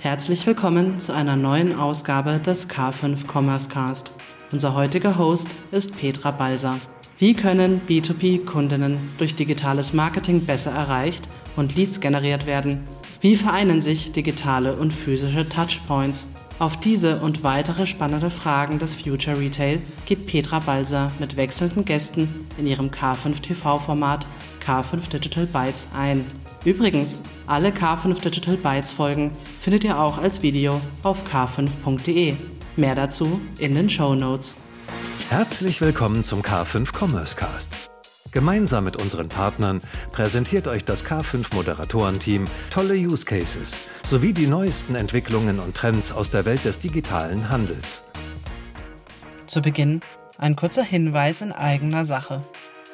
Herzlich willkommen zu einer neuen Ausgabe des K5 Commerce Cast. Unser heutiger Host ist Petra Balser. Wie können B2B-Kundinnen durch digitales Marketing besser erreicht und Leads generiert werden? Wie vereinen sich digitale und physische Touchpoints? Auf diese und weitere spannende Fragen des Future Retail geht Petra Balser mit wechselnden Gästen in ihrem K5 TV-Format K5 Digital Bytes ein. Übrigens, alle K5 Digital Bytes Folgen findet ihr auch als Video auf k5.de. Mehr dazu in den Show Notes. Herzlich willkommen zum K5 Commerce Cast. Gemeinsam mit unseren Partnern präsentiert euch das K5 Moderatorenteam tolle Use Cases sowie die neuesten Entwicklungen und Trends aus der Welt des digitalen Handels. Zu Beginn ein kurzer Hinweis in eigener Sache.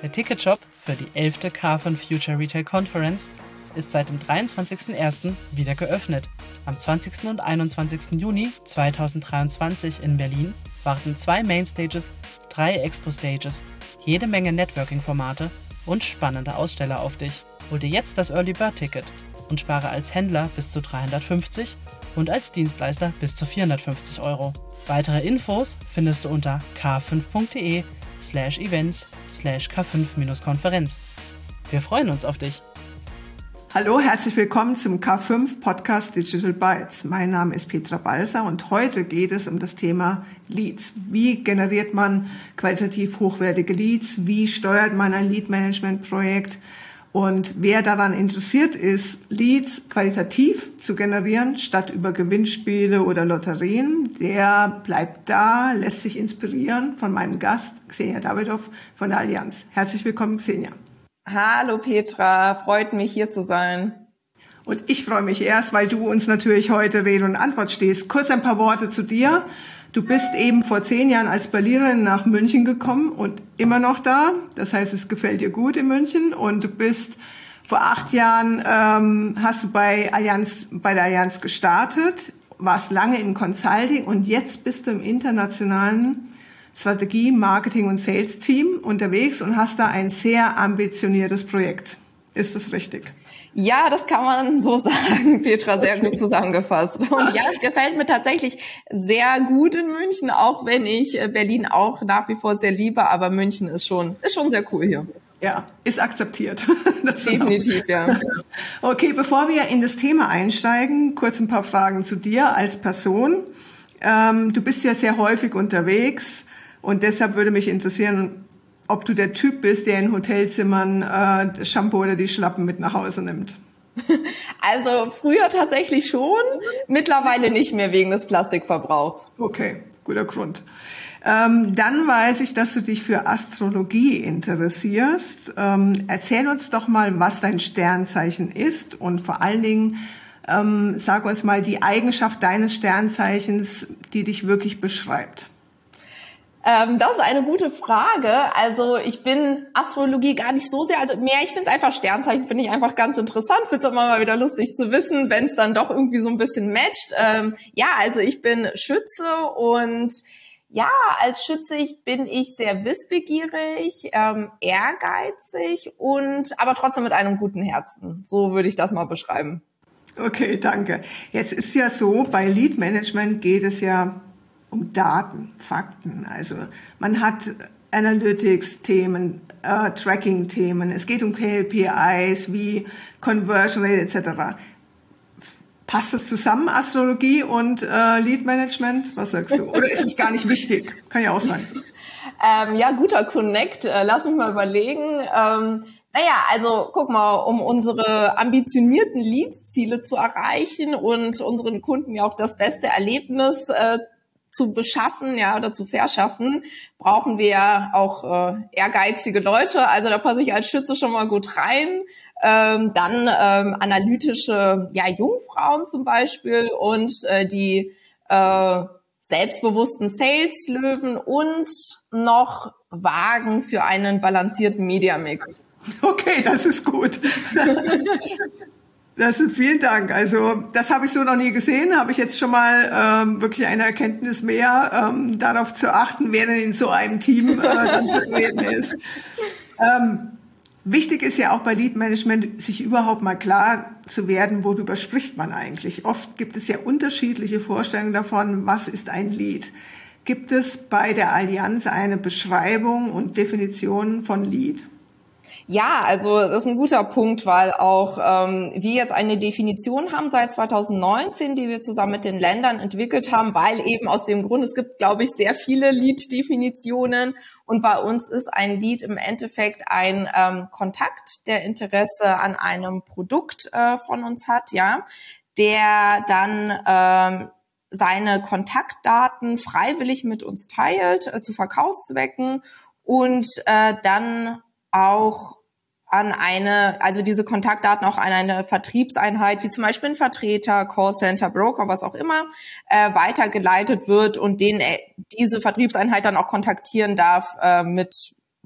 Der Ticketshop für die 11. K5 Future Retail Conference ist seit dem 23.01. wieder geöffnet. Am 20. und 21. Juni 2023 in Berlin warten zwei Mainstages, drei Expo-Stages, jede Menge Networking-Formate und spannende Aussteller auf dich. Hol dir jetzt das Early Bird Ticket und spare als Händler bis zu 350 und als Dienstleister bis zu 450 Euro. Weitere Infos findest du unter k5.de slash events slash k5-konferenz. Wir freuen uns auf dich! Hallo, herzlich willkommen zum K5 Podcast Digital Bytes. Mein Name ist Petra Balser und heute geht es um das Thema Leads. Wie generiert man qualitativ hochwertige Leads? Wie steuert man ein Lead Management Projekt? Und wer daran interessiert ist, Leads qualitativ zu generieren, statt über Gewinnspiele oder Lotterien, der bleibt da, lässt sich inspirieren von meinem Gast, Xenia Davidoff von der Allianz. Herzlich willkommen, Xenia. Hallo Petra, freut mich hier zu sein. Und ich freue mich erst, weil du uns natürlich heute Rede und Antwort stehst. Kurz ein paar Worte zu dir. Du bist eben vor zehn Jahren als Berlinerin nach München gekommen und immer noch da. Das heißt, es gefällt dir gut in München. Und du bist vor acht Jahren ähm, hast du bei Allianz bei der Allianz gestartet, warst lange im Consulting und jetzt bist du im internationalen Strategie, Marketing und Sales Team unterwegs und hast da ein sehr ambitioniertes Projekt. Ist das richtig? Ja, das kann man so sagen, Petra, sehr gut zusammengefasst. Und ja, es gefällt mir tatsächlich sehr gut in München, auch wenn ich äh, Berlin auch nach wie vor sehr liebe, aber München ist schon, ist schon sehr cool hier. Ja, ist akzeptiert. Definitiv, ja. Okay, bevor wir in das Thema einsteigen, kurz ein paar Fragen zu dir als Person. Ähm, du bist ja sehr häufig unterwegs und deshalb würde mich interessieren, ob du der Typ bist, der in Hotelzimmern äh, das Shampoo oder die Schlappen mit nach Hause nimmt. Also früher tatsächlich schon, mittlerweile nicht mehr wegen des Plastikverbrauchs. Okay, guter Grund. Ähm, dann weiß ich, dass du dich für Astrologie interessierst. Ähm, erzähl uns doch mal, was dein Sternzeichen ist und vor allen Dingen ähm, sag uns mal die Eigenschaft deines Sternzeichens, die dich wirklich beschreibt. Ähm, das ist eine gute Frage. Also ich bin Astrologie gar nicht so sehr, also mehr, ich finde es einfach Sternzeichen, finde ich einfach ganz interessant, finde es immer mal wieder lustig zu wissen, wenn es dann doch irgendwie so ein bisschen matcht. Ähm, ja, also ich bin Schütze und ja, als Schütze bin ich sehr wissbegierig, ähm, ehrgeizig und aber trotzdem mit einem guten Herzen. So würde ich das mal beschreiben. Okay, danke. Jetzt ist ja so, bei Lead Management geht es ja um Daten, Fakten. Also man hat Analytics-Themen, äh, Tracking-Themen. Es geht um KPIs wie Conversion Rate etc. Passt das zusammen, Astrologie und äh, Lead Management? Was sagst du? Oder ist es gar nicht wichtig? Kann ja auch sein. Ähm, ja, guter Connect. Äh, lass mich mal überlegen. Ähm, naja, also guck mal, um unsere ambitionierten Leads-Ziele zu erreichen und unseren Kunden ja auch das beste Erlebnis äh, zu beschaffen, ja, oder zu verschaffen, brauchen wir auch äh, ehrgeizige Leute. Also da passe ich als Schütze schon mal gut rein. Ähm, dann ähm, analytische, ja, Jungfrauen zum Beispiel und äh, die äh, selbstbewussten Sales-Löwen und noch Wagen für einen balancierten Media-Mix. Okay, das ist gut. Das vielen Dank. Also das habe ich so noch nie gesehen. Habe ich jetzt schon mal ähm, wirklich eine Erkenntnis mehr, ähm, darauf zu achten, wer denn in so einem Team äh, dann vertreten ist. Ähm, Wichtig ist ja auch bei Lead Management, sich überhaupt mal klar zu werden, worüber spricht man eigentlich. Oft gibt es ja unterschiedliche Vorstellungen davon, was ist ein Lead. Gibt es bei der Allianz eine Beschreibung und Definition von Lead? Ja, also das ist ein guter Punkt, weil auch ähm, wir jetzt eine Definition haben seit 2019, die wir zusammen mit den Ländern entwickelt haben, weil eben aus dem Grund, es gibt, glaube ich, sehr viele Lead-Definitionen. Und bei uns ist ein Lead im Endeffekt ein ähm, Kontakt, der Interesse an einem Produkt äh, von uns hat, ja, der dann ähm, seine Kontaktdaten freiwillig mit uns teilt äh, zu Verkaufszwecken und äh, dann auch an eine, also diese Kontaktdaten auch an eine Vertriebseinheit, wie zum Beispiel ein Vertreter, Callcenter, Broker, was auch immer, äh, weitergeleitet wird und den äh, diese Vertriebseinheit dann auch kontaktieren darf äh, mit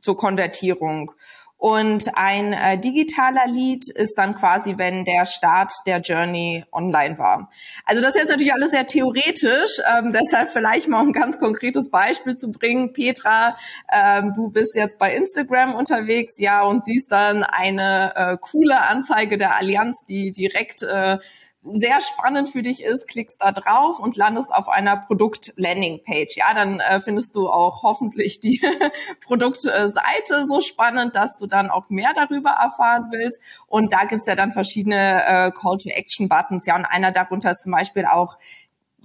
zur Konvertierung. Und ein äh, digitaler Lead ist dann quasi, wenn der Start der Journey online war. Also das ist jetzt natürlich alles sehr theoretisch, ähm, deshalb vielleicht mal ein ganz konkretes Beispiel zu bringen. Petra, ähm, du bist jetzt bei Instagram unterwegs, ja, und siehst dann eine äh, coole Anzeige der Allianz, die direkt äh, sehr spannend für dich ist, klickst da drauf und landest auf einer Produkt-Landing-Page. Ja, dann äh, findest du auch hoffentlich die Produktseite so spannend, dass du dann auch mehr darüber erfahren willst. Und da gibt's ja dann verschiedene äh, Call-to-Action-Buttons. Ja, und einer darunter ist zum Beispiel auch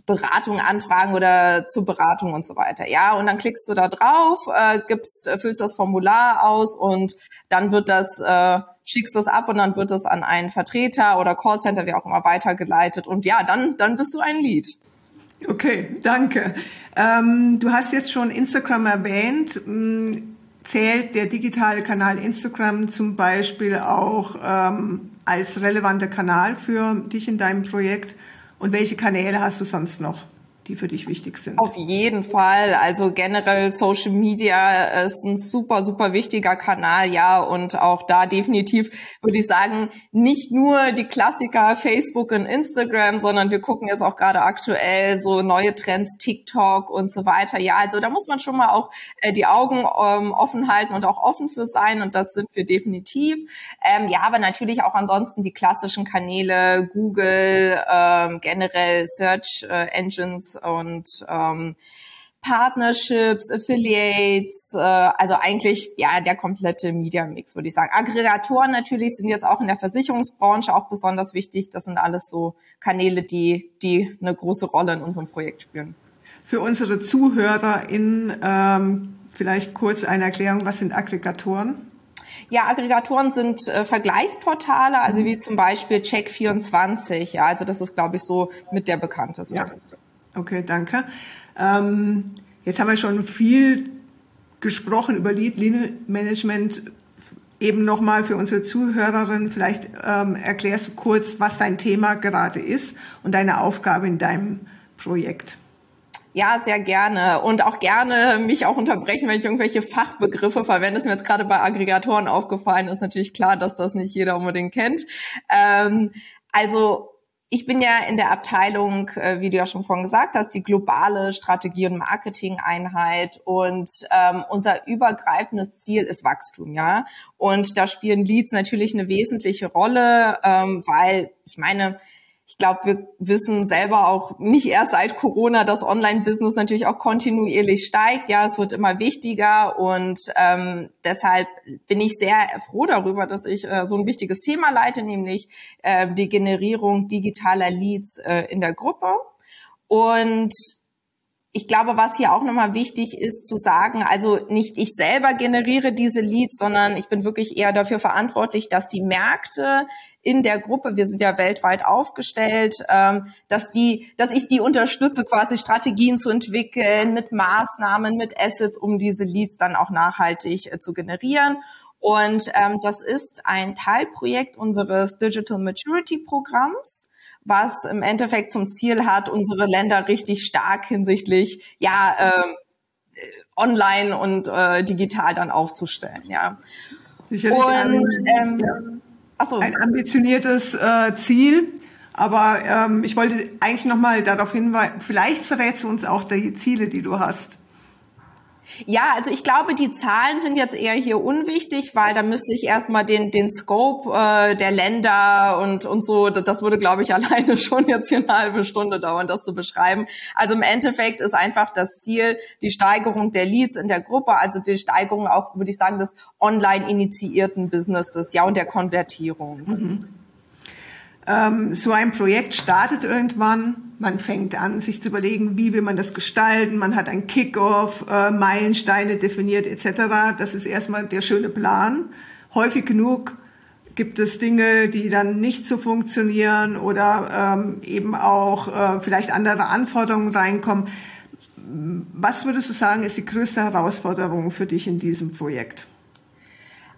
Beratung anfragen oder zur Beratung und so weiter. Ja, und dann klickst du da drauf, äh, gibst, füllst das Formular aus und dann wird das äh, schickst das ab und dann wird das an einen Vertreter oder Callcenter, wie auch immer, weitergeleitet. Und ja, dann, dann bist du ein Lead. Okay, danke. Ähm, du hast jetzt schon Instagram erwähnt. Hm, zählt der digitale Kanal Instagram zum Beispiel auch ähm, als relevanter Kanal für dich in deinem Projekt? Und welche Kanäle hast du sonst noch? Die für dich wichtig sind. Auf jeden Fall. Also generell Social Media ist ein super, super wichtiger Kanal, ja. Und auch da definitiv würde ich sagen, nicht nur die Klassiker Facebook und Instagram, sondern wir gucken jetzt auch gerade aktuell so neue Trends, TikTok und so weiter. Ja, also da muss man schon mal auch äh, die Augen ähm, offen halten und auch offen für sein. Und das sind wir definitiv. Ähm, ja, aber natürlich auch ansonsten die klassischen Kanäle, Google, ähm, generell Search äh, Engines und ähm, Partnerships, Affiliates, äh, also eigentlich ja der komplette Media Mix, würde ich sagen. Aggregatoren natürlich sind jetzt auch in der Versicherungsbranche auch besonders wichtig. Das sind alles so Kanäle, die die eine große Rolle in unserem Projekt spielen. Für unsere ZuhörerInnen ähm, vielleicht kurz eine Erklärung, was sind Aggregatoren? Ja, Aggregatoren sind äh, Vergleichsportale, also wie zum Beispiel Check24. Ja, also das ist, glaube ich, so mit der bekannteste. Ja. Okay, danke. Ähm, jetzt haben wir schon viel gesprochen über Lead Management. Eben nochmal für unsere Zuhörerinnen, vielleicht ähm, erklärst du kurz, was dein Thema gerade ist und deine Aufgabe in deinem Projekt. Ja, sehr gerne. Und auch gerne mich auch unterbrechen, wenn ich irgendwelche Fachbegriffe verwende. Das ist mir jetzt gerade bei Aggregatoren aufgefallen. Ist natürlich klar, dass das nicht jeder unbedingt kennt. Ähm, also ich bin ja in der Abteilung, äh, wie du ja schon vorhin gesagt hast, die globale Strategie- und Marketing-Einheit und ähm, unser übergreifendes Ziel ist Wachstum, ja. Und da spielen Leads natürlich eine wesentliche Rolle, ähm, weil ich meine, ich glaube, wir wissen selber auch nicht erst seit Corona, dass Online-Business natürlich auch kontinuierlich steigt. Ja, es wird immer wichtiger und ähm, deshalb bin ich sehr froh darüber, dass ich äh, so ein wichtiges Thema leite, nämlich äh, die Generierung digitaler Leads äh, in der Gruppe. Und ich glaube, was hier auch nochmal wichtig ist zu sagen, also nicht ich selber generiere diese Leads, sondern ich bin wirklich eher dafür verantwortlich, dass die Märkte in der Gruppe, wir sind ja weltweit aufgestellt, ähm, dass die, dass ich die unterstütze, quasi Strategien zu entwickeln mit Maßnahmen, mit Assets, um diese Leads dann auch nachhaltig äh, zu generieren. Und ähm, das ist ein Teilprojekt unseres Digital Maturity Programms was im Endeffekt zum Ziel hat, unsere Länder richtig stark hinsichtlich ja ähm, online und äh, digital dann aufzustellen. Ja. Sicherlich und, ein, ähm, ja. Achso. ein ambitioniertes äh, Ziel. Aber ähm, ich wollte eigentlich nochmal darauf hinweisen, vielleicht verrätst du uns auch die Ziele, die du hast. Ja, also ich glaube, die Zahlen sind jetzt eher hier unwichtig, weil da müsste ich erstmal den, den Scope äh, der Länder und, und so, das würde, glaube ich, alleine schon jetzt hier eine halbe Stunde dauern, das zu beschreiben. Also im Endeffekt ist einfach das Ziel die Steigerung der Leads in der Gruppe, also die Steigerung auch, würde ich sagen, des online initiierten Businesses, ja, und der Konvertierung. Mhm. Ähm, so ein Projekt startet irgendwann. Man fängt an, sich zu überlegen, wie will man das gestalten. Man hat ein Kickoff, äh, Meilensteine definiert etc. Das ist erstmal der schöne Plan. Häufig genug gibt es Dinge, die dann nicht so funktionieren oder ähm, eben auch äh, vielleicht andere Anforderungen reinkommen. Was würdest du sagen, ist die größte Herausforderung für dich in diesem Projekt?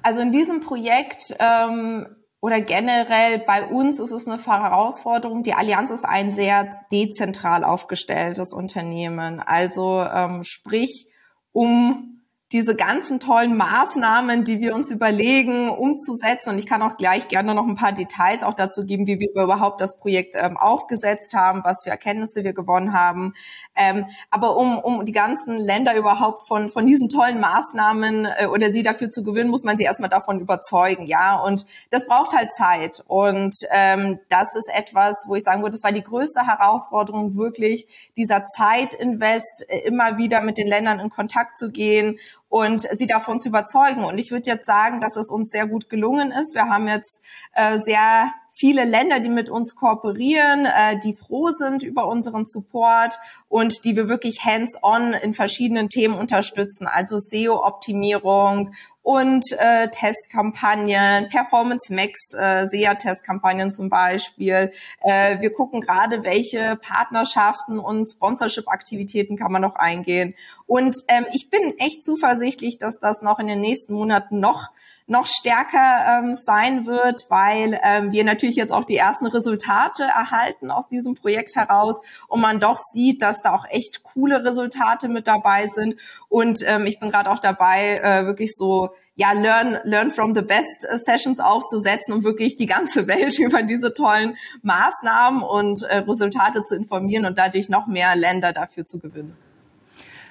Also in diesem Projekt ähm, oder generell bei uns ist es eine Herausforderung. Die Allianz ist ein sehr dezentral aufgestelltes Unternehmen. Also ähm, sprich, um diese ganzen tollen Maßnahmen, die wir uns überlegen, umzusetzen. Und ich kann auch gleich gerne noch ein paar Details auch dazu geben, wie wir überhaupt das Projekt ähm, aufgesetzt haben, was für Erkenntnisse wir gewonnen haben. Ähm, aber um, um die ganzen Länder überhaupt von, von diesen tollen Maßnahmen äh, oder sie dafür zu gewinnen, muss man sie erstmal davon überzeugen, ja. Und das braucht halt Zeit. Und ähm, das ist etwas, wo ich sagen würde, das war die größte Herausforderung, wirklich dieser Zeitinvest äh, immer wieder mit den Ländern in Kontakt zu gehen und sie davon zu überzeugen. Und ich würde jetzt sagen, dass es uns sehr gut gelungen ist. Wir haben jetzt äh, sehr viele Länder, die mit uns kooperieren, äh, die froh sind über unseren Support und die wir wirklich hands-on in verschiedenen Themen unterstützen, also SEO-Optimierung und äh, Testkampagnen, Performance Max, äh, SEA-Testkampagnen zum Beispiel. Äh, wir gucken gerade, welche Partnerschaften und Sponsorship-Aktivitäten kann man noch eingehen. Und ähm, ich bin echt zuversichtlich, dass das noch in den nächsten Monaten noch noch stärker ähm, sein wird, weil ähm, wir natürlich jetzt auch die ersten Resultate erhalten aus diesem Projekt heraus und man doch sieht, dass da auch echt coole Resultate mit dabei sind. Und ähm, ich bin gerade auch dabei, äh, wirklich so ja, learn, learn from the best äh, Sessions aufzusetzen, um wirklich die ganze Welt über diese tollen Maßnahmen und äh, Resultate zu informieren und dadurch noch mehr Länder dafür zu gewinnen.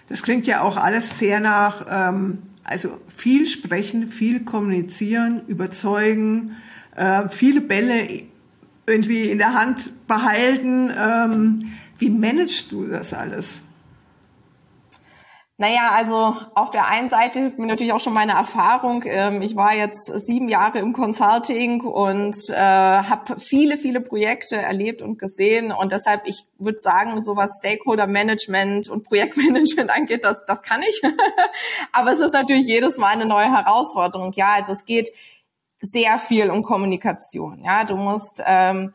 Das klingt ja auch alles sehr nach ähm, also viel sprechen, viel kommunizieren, überzeugen, äh, viele Bälle irgendwie in der Hand behalten. Ähm, wie managst du das alles? Naja, also auf der einen Seite hilft mir natürlich auch schon meine Erfahrung. Ähm, ich war jetzt sieben Jahre im Consulting und äh, habe viele, viele Projekte erlebt und gesehen. Und deshalb, ich würde sagen, so was Stakeholder Management und Projektmanagement angeht, das, das kann ich. Aber es ist natürlich jedes Mal eine neue Herausforderung. Ja, also es geht sehr viel um Kommunikation. Ja, du musst, ähm,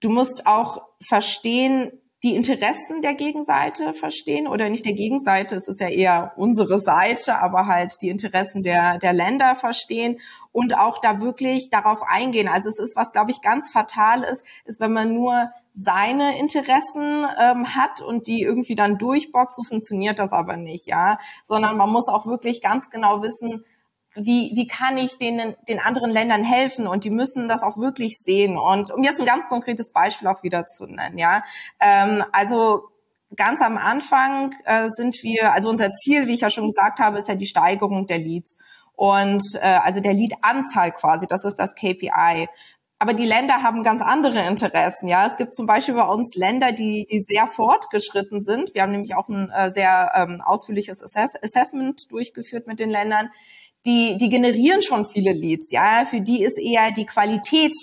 du musst auch verstehen, die Interessen der Gegenseite verstehen oder nicht der Gegenseite, es ist ja eher unsere Seite, aber halt die Interessen der, der Länder verstehen und auch da wirklich darauf eingehen. Also es ist, was glaube ich ganz fatal ist, ist, wenn man nur seine Interessen ähm, hat und die irgendwie dann durchboxt, so funktioniert das aber nicht, ja, sondern man muss auch wirklich ganz genau wissen, wie, wie kann ich den, den anderen Ländern helfen? Und die müssen das auch wirklich sehen. Und um jetzt ein ganz konkretes Beispiel auch wieder zu nennen, ja. Ähm, also ganz am Anfang äh, sind wir, also unser Ziel, wie ich ja schon gesagt habe, ist ja die Steigerung der Leads. Und äh, also der Lead-Anzahl quasi, das ist das KPI. Aber die Länder haben ganz andere Interessen. Ja, es gibt zum Beispiel bei uns Länder, die die sehr fortgeschritten sind. Wir haben nämlich auch ein äh, sehr ähm, ausführliches Assess Assessment durchgeführt mit den Ländern die, die generieren schon viele Leads, ja, für die ist eher die Qualität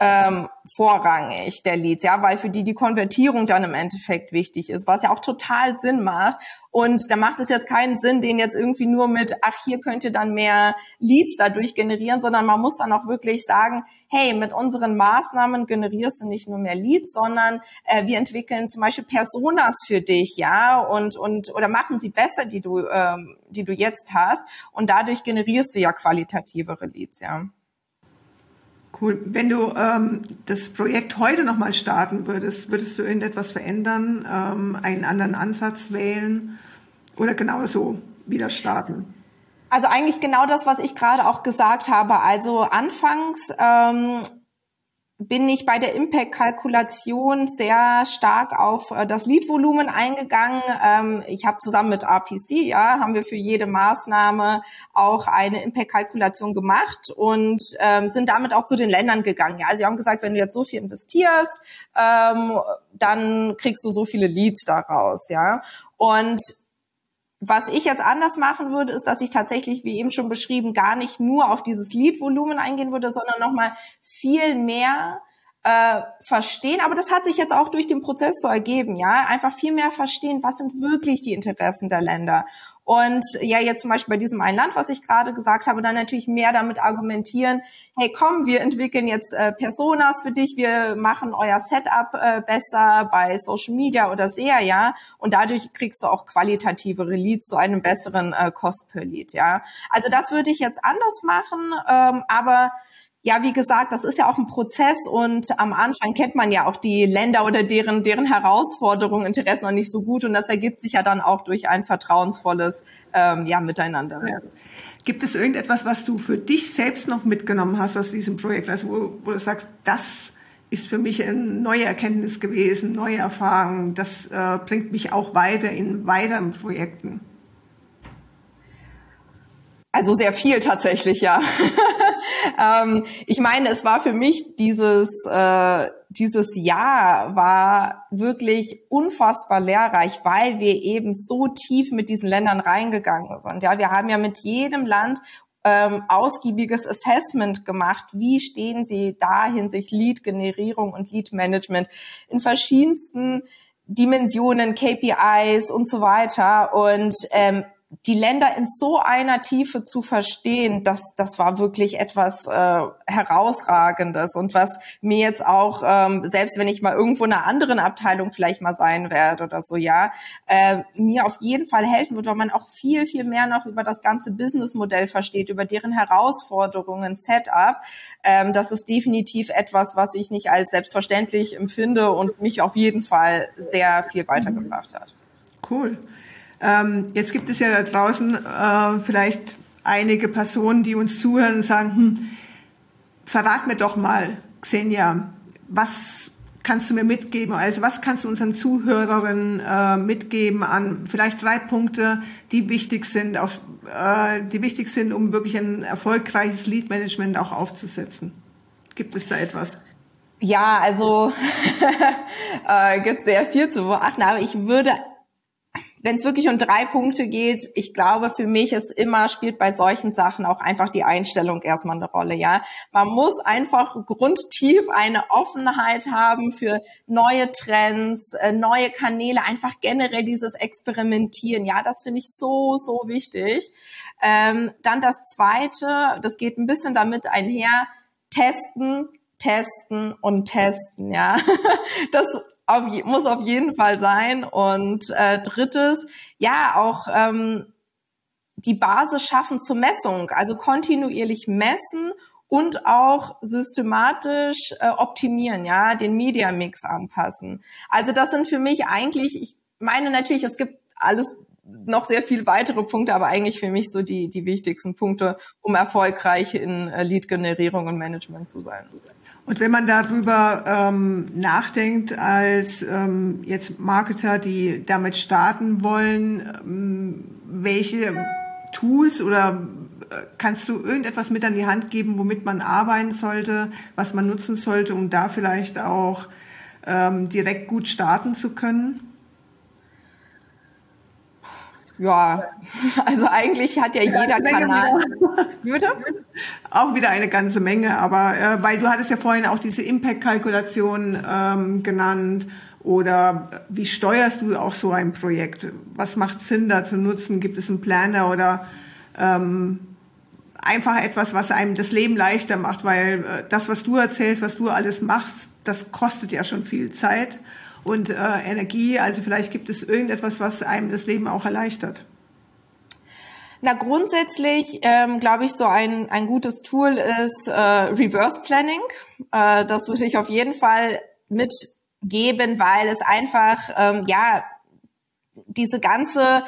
ähm, vorrangig der Leads, ja, weil für die die Konvertierung dann im Endeffekt wichtig ist, was ja auch total Sinn macht. Und da macht es jetzt keinen Sinn, den jetzt irgendwie nur mit, ach, hier könnt ihr dann mehr Leads dadurch generieren, sondern man muss dann auch wirklich sagen, hey, mit unseren Maßnahmen generierst du nicht nur mehr Leads, sondern äh, wir entwickeln zum Beispiel Personas für dich, ja, und, und, oder machen sie besser, die du, ähm, die du jetzt hast. Und dadurch generierst du ja qualitativere Leads, ja. Cool. Wenn du ähm, das Projekt heute nochmal starten würdest, würdest du irgendetwas verändern, ähm, einen anderen Ansatz wählen oder genauso wieder starten? Also eigentlich genau das, was ich gerade auch gesagt habe. Also anfangs ähm, bin ich bei der Impact-Kalkulation sehr stark auf äh, das Lead-Volumen eingegangen. Ähm, ich habe zusammen mit RPC, ja, haben wir für jede Maßnahme auch eine Impact-Kalkulation gemacht und ähm, sind damit auch zu den Ländern gegangen. Ja, also sie haben gesagt, wenn du jetzt so viel investierst, ähm, dann kriegst du so viele Leads daraus, ja. Und was ich jetzt anders machen würde, ist, dass ich tatsächlich, wie eben schon beschrieben, gar nicht nur auf dieses Lead-Volumen eingehen würde, sondern nochmal viel mehr äh, verstehen. Aber das hat sich jetzt auch durch den Prozess so ergeben, ja. Einfach viel mehr verstehen, was sind wirklich die Interessen der Länder. Und ja, jetzt zum Beispiel bei diesem einen Land, was ich gerade gesagt habe, dann natürlich mehr damit argumentieren, hey komm, wir entwickeln jetzt äh, Personas für dich, wir machen euer Setup äh, besser bei Social Media oder SEA, ja, und dadurch kriegst du auch qualitativere Leads zu einem besseren äh, Cost per Lead, ja. Also das würde ich jetzt anders machen, ähm, aber ja, wie gesagt, das ist ja auch ein Prozess und am Anfang kennt man ja auch die Länder oder deren, deren Herausforderungen, Interessen noch nicht so gut und das ergibt sich ja dann auch durch ein vertrauensvolles ähm, ja, Miteinander. Ja. Gibt es irgendetwas, was du für dich selbst noch mitgenommen hast aus diesem Projekt, also wo, wo du sagst, das ist für mich eine neue Erkenntnis gewesen, neue Erfahrung, das äh, bringt mich auch weiter in weiteren Projekten? Also sehr viel tatsächlich, ja. ähm, ich meine, es war für mich dieses, äh, dieses Jahr war wirklich unfassbar lehrreich, weil wir eben so tief mit diesen Ländern reingegangen sind. Ja, wir haben ja mit jedem Land ähm, ausgiebiges Assessment gemacht. Wie stehen sie da hinsichtlich Lead-Generierung und Lead-Management in verschiedensten Dimensionen, KPIs und so weiter. Und ähm, die Länder in so einer Tiefe zu verstehen, das, das war wirklich etwas äh, herausragendes und was mir jetzt auch, ähm, selbst wenn ich mal irgendwo in einer anderen Abteilung vielleicht mal sein werde oder so, ja, äh, mir auf jeden Fall helfen wird, weil man auch viel, viel mehr noch über das ganze Businessmodell versteht, über deren Herausforderungen, Setup. Ähm, das ist definitiv etwas, was ich nicht als selbstverständlich empfinde und mich auf jeden Fall sehr viel weitergebracht hat. Cool. Ähm, jetzt gibt es ja da draußen äh, vielleicht einige Personen, die uns zuhören und sagen, hm, verrat mir doch mal, Xenia, was kannst du mir mitgeben? Also was kannst du unseren Zuhörerinnen äh, mitgeben an vielleicht drei Punkte, die wichtig sind, auf, äh, die wichtig sind, um wirklich ein erfolgreiches Lead Management auch aufzusetzen? Gibt es da etwas? Ja, also äh, gibt sehr viel zu beachten, aber ich würde wenn es wirklich um drei Punkte geht, ich glaube, für mich ist immer, spielt bei solchen Sachen auch einfach die Einstellung erstmal eine Rolle, ja. Man muss einfach grundtief eine Offenheit haben für neue Trends, äh, neue Kanäle, einfach generell dieses Experimentieren, ja, das finde ich so, so wichtig. Ähm, dann das zweite, das geht ein bisschen damit einher, testen, testen und testen, ja. Das auf, muss auf jeden Fall sein. Und äh, drittes, ja, auch ähm, die Basis schaffen zur Messung, also kontinuierlich messen und auch systematisch äh, optimieren, ja, den Media Mix anpassen. Also das sind für mich eigentlich, ich meine natürlich, es gibt alles noch sehr viel weitere Punkte, aber eigentlich für mich so die, die wichtigsten Punkte, um erfolgreich in äh, Lead-Generierung und Management zu sein. Und wenn man darüber ähm, nachdenkt, als ähm, jetzt Marketer, die damit starten wollen, ähm, welche Tools oder äh, kannst du irgendetwas mit an die Hand geben, womit man arbeiten sollte, was man nutzen sollte, um da vielleicht auch ähm, direkt gut starten zu können? Ja, also eigentlich hat ja, jeder Kanal. Bitte? Auch wieder eine ganze Menge, aber äh, weil du hattest ja vorhin auch diese Impact-Kalkulation ähm, genannt oder wie steuerst du auch so ein Projekt? Was macht Sinn da zu nutzen? Gibt es einen Planer oder ähm, einfach etwas, was einem das Leben leichter macht? Weil äh, das, was du erzählst, was du alles machst, das kostet ja schon viel Zeit und äh, Energie. Also vielleicht gibt es irgendetwas, was einem das Leben auch erleichtert. Na, grundsätzlich ähm, glaube ich, so ein, ein gutes Tool ist äh, Reverse Planning. Äh, das würde ich auf jeden Fall mitgeben, weil es einfach, ähm, ja, diese ganze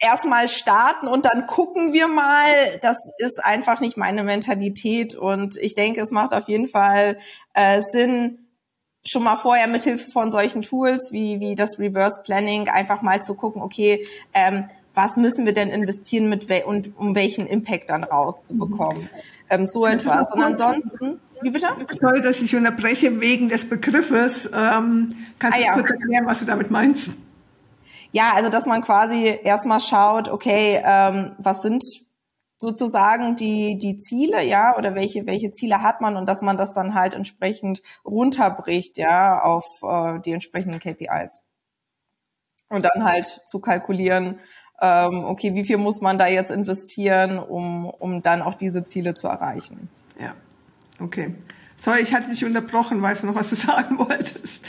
erstmal starten und dann gucken wir mal. Das ist einfach nicht meine Mentalität und ich denke, es macht auf jeden Fall äh, Sinn, schon mal vorher mit Hilfe von solchen Tools wie, wie das Reverse Planning einfach mal zu gucken, okay, ähm, was müssen wir denn investieren mit we und um welchen Impact dann rauszubekommen. Ähm, so etwas. Und ansonsten, wie bitte? Sorry, dass ich unterbreche wegen des Begriffes. Ähm, kannst du ah, ja. kurz erklären, was du damit meinst? Ja, also dass man quasi erstmal schaut, okay, ähm, was sind sozusagen die, die Ziele, ja, oder welche, welche Ziele hat man und dass man das dann halt entsprechend runterbricht, ja, auf äh, die entsprechenden KPIs. Und dann halt zu kalkulieren, ähm, okay, wie viel muss man da jetzt investieren, um, um dann auch diese Ziele zu erreichen. Ja, okay. Sorry, ich hatte dich unterbrochen. Weißt du noch, was du sagen wolltest?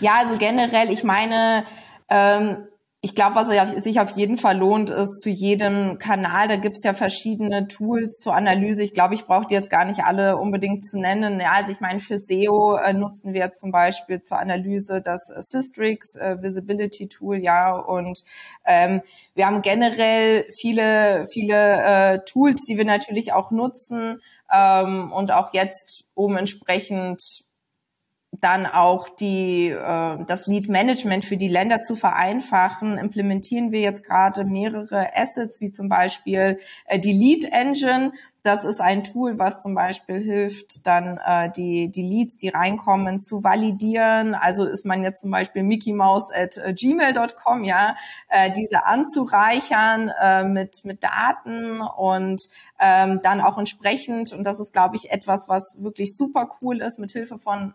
Ja, also generell, ich meine, ähm, ich glaube, was sich auf jeden Fall lohnt, ist zu jedem Kanal, da gibt's ja verschiedene Tools zur Analyse. Ich glaube, ich brauche die jetzt gar nicht alle unbedingt zu nennen. Ja, also ich meine, für SEO äh, nutzen wir zum Beispiel zur Analyse das Systrix äh, Visibility Tool, ja, und ähm, wir haben generell viele, viele äh, Tools, die wir natürlich auch nutzen ähm, und auch jetzt, um entsprechend dann auch die, äh, das Lead Management für die Länder zu vereinfachen, implementieren wir jetzt gerade mehrere Assets, wie zum Beispiel äh, die Lead Engine. Das ist ein Tool, was zum Beispiel hilft, dann äh, die, die Leads, die reinkommen, zu validieren. Also ist man jetzt zum Beispiel Mickey Mouse at äh, gmail.com, ja, äh, diese anzureichern äh, mit, mit Daten und ähm, dann auch entsprechend, und das ist, glaube ich, etwas, was wirklich super cool ist, mit Hilfe von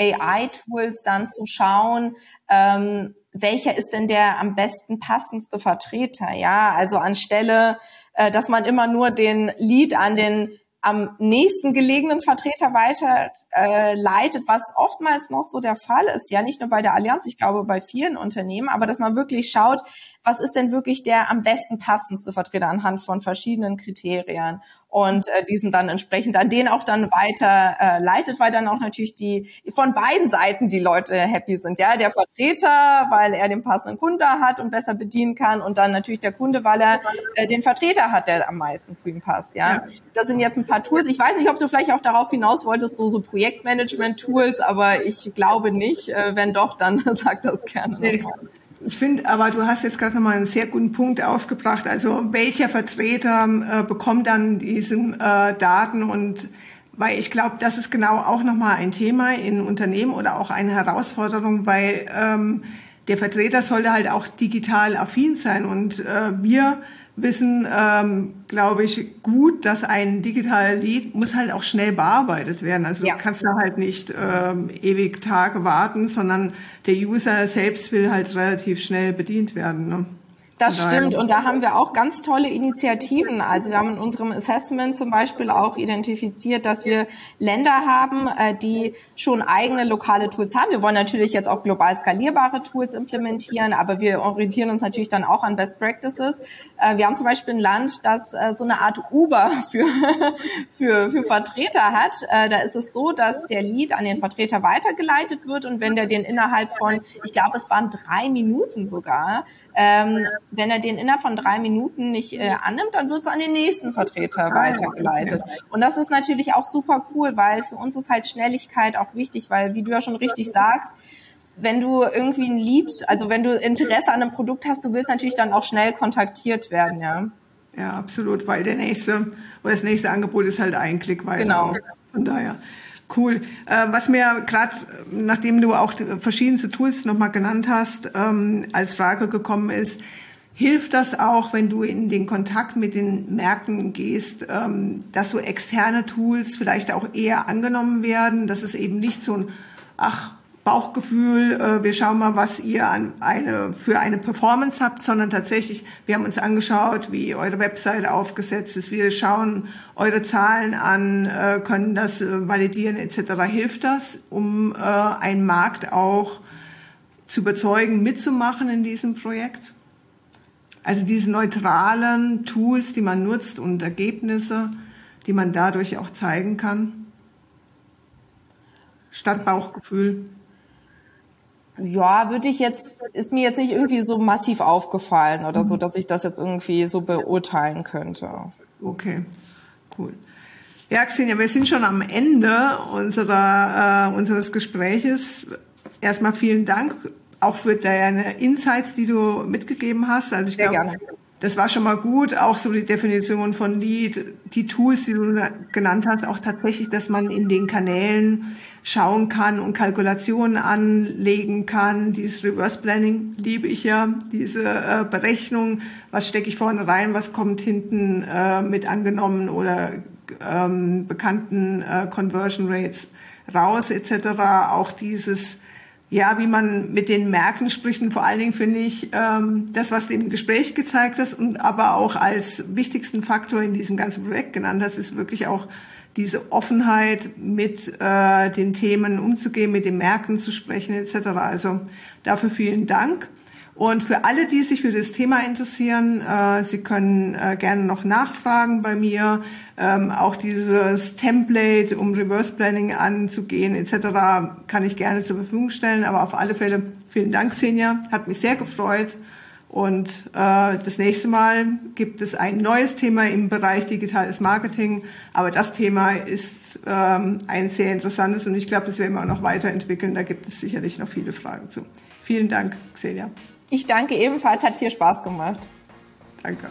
AI-Tools dann zu schauen, ähm, welcher ist denn der am besten passendste Vertreter, ja? Also anstelle, äh, dass man immer nur den Lead an den am nächsten gelegenen Vertreter weiter äh, leitet, was oftmals noch so der Fall ist, ja nicht nur bei der Allianz, ich glaube bei vielen Unternehmen, aber dass man wirklich schaut, was ist denn wirklich der am besten passendste Vertreter anhand von verschiedenen Kriterien und äh, diesen dann entsprechend an den auch dann weiter äh, leitet, weil dann auch natürlich die von beiden Seiten die Leute happy sind. Ja, der Vertreter, weil er den passenden Kunde hat und besser bedienen kann und dann natürlich der Kunde, weil er äh, den Vertreter hat, der am meisten zu ihm passt. Ja, ja. das sind jetzt ein paar Tools. Ich weiß nicht, ob du vielleicht auch darauf hinaus wolltest, so so Projektmanagement-Tools, aber ich glaube nicht. Äh, wenn doch, dann sag das gerne. Nee. Ich finde, aber du hast jetzt gerade nochmal einen sehr guten Punkt aufgebracht. Also welcher Vertreter äh, bekommt dann diese äh, Daten und weil ich glaube, das ist genau auch nochmal ein Thema in Unternehmen oder auch eine Herausforderung, weil ähm, der Vertreter sollte halt auch digital affin sein und äh, wir wissen, ähm, glaube ich, gut, dass ein digitaler Lied muss halt auch schnell bearbeitet werden. Also ja. du kannst da halt nicht ähm, ewig Tage warten, sondern der User selbst will halt relativ schnell bedient werden. Ne? Das stimmt und da haben wir auch ganz tolle Initiativen. Also wir haben in unserem Assessment zum Beispiel auch identifiziert, dass wir Länder haben, äh, die schon eigene lokale Tools haben. Wir wollen natürlich jetzt auch global skalierbare Tools implementieren, aber wir orientieren uns natürlich dann auch an Best Practices. Äh, wir haben zum Beispiel ein Land, das äh, so eine Art Uber für, für, für Vertreter hat. Da ist es so, dass der Lead an den Vertreter weitergeleitet wird und wenn der den innerhalb von, ich glaube, es waren drei Minuten sogar, ähm, wenn er den innerhalb von drei Minuten nicht äh, annimmt, dann wird es an den nächsten Vertreter ah, weitergeleitet. Und das ist natürlich auch super cool, weil für uns ist halt Schnelligkeit auch wichtig, weil, wie du ja schon richtig sagst, wenn du irgendwie ein Lied, also wenn du Interesse an einem Produkt hast, du willst natürlich dann auch schnell kontaktiert werden, ja. Ja, absolut, weil der nächste oder das nächste Angebot ist halt ein Klick weiter. Genau. Von daher. Cool. Äh, was mir gerade, nachdem du auch verschiedenste Tools nochmal genannt hast, ähm, als Frage gekommen ist, hilft das auch, wenn du in den Kontakt mit den Märkten gehst, ähm, dass so externe Tools vielleicht auch eher angenommen werden, dass es eben nicht so ein, ach, Bauchgefühl, äh, wir schauen mal, was ihr an eine, für eine Performance habt, sondern tatsächlich, wir haben uns angeschaut, wie eure Webseite aufgesetzt ist, wir schauen eure Zahlen an, äh, können das äh, validieren etc. Hilft das, um äh, einen Markt auch zu überzeugen, mitzumachen in diesem Projekt? Also diese neutralen Tools, die man nutzt und Ergebnisse, die man dadurch auch zeigen kann, statt Bauchgefühl. Ja, würde ich jetzt, ist mir jetzt nicht irgendwie so massiv aufgefallen oder so, dass ich das jetzt irgendwie so beurteilen könnte. Okay, cool. Ja, Xenia, wir sind schon am Ende unserer, äh, unseres Gespräches. Erstmal vielen Dank auch für deine Insights, die du mitgegeben hast. Also ich glaube, das war schon mal gut, auch so die Definition von Lead, die Tools, die du genannt hast, auch tatsächlich, dass man in den Kanälen schauen kann und Kalkulationen anlegen kann. Dieses Reverse Planning liebe ich ja, diese äh, Berechnung, was stecke ich vorne rein, was kommt hinten äh, mit angenommen oder ähm, bekannten äh, Conversion Rates raus etc. Auch dieses ja, wie man mit den Märkten spricht und vor allen Dingen finde ich ähm, das, was du im Gespräch gezeigt hast und aber auch als wichtigsten Faktor in diesem ganzen Projekt genannt hast, ist wirklich auch diese Offenheit mit äh, den Themen umzugehen, mit den Märkten zu sprechen etc. Also dafür vielen Dank. Und für alle, die sich für das Thema interessieren, äh, Sie können äh, gerne noch nachfragen bei mir. Ähm, auch dieses Template, um Reverse Planning anzugehen etc., kann ich gerne zur Verfügung stellen. Aber auf alle Fälle vielen Dank, Senja. Hat mich sehr gefreut. Und äh, das nächste Mal gibt es ein neues Thema im Bereich digitales Marketing. Aber das Thema ist ähm, ein sehr interessantes und ich glaube, das werden wir auch noch weiterentwickeln. Da gibt es sicherlich noch viele Fragen zu. Vielen Dank, Xenia. Ich danke ebenfalls, hat viel Spaß gemacht. Danke.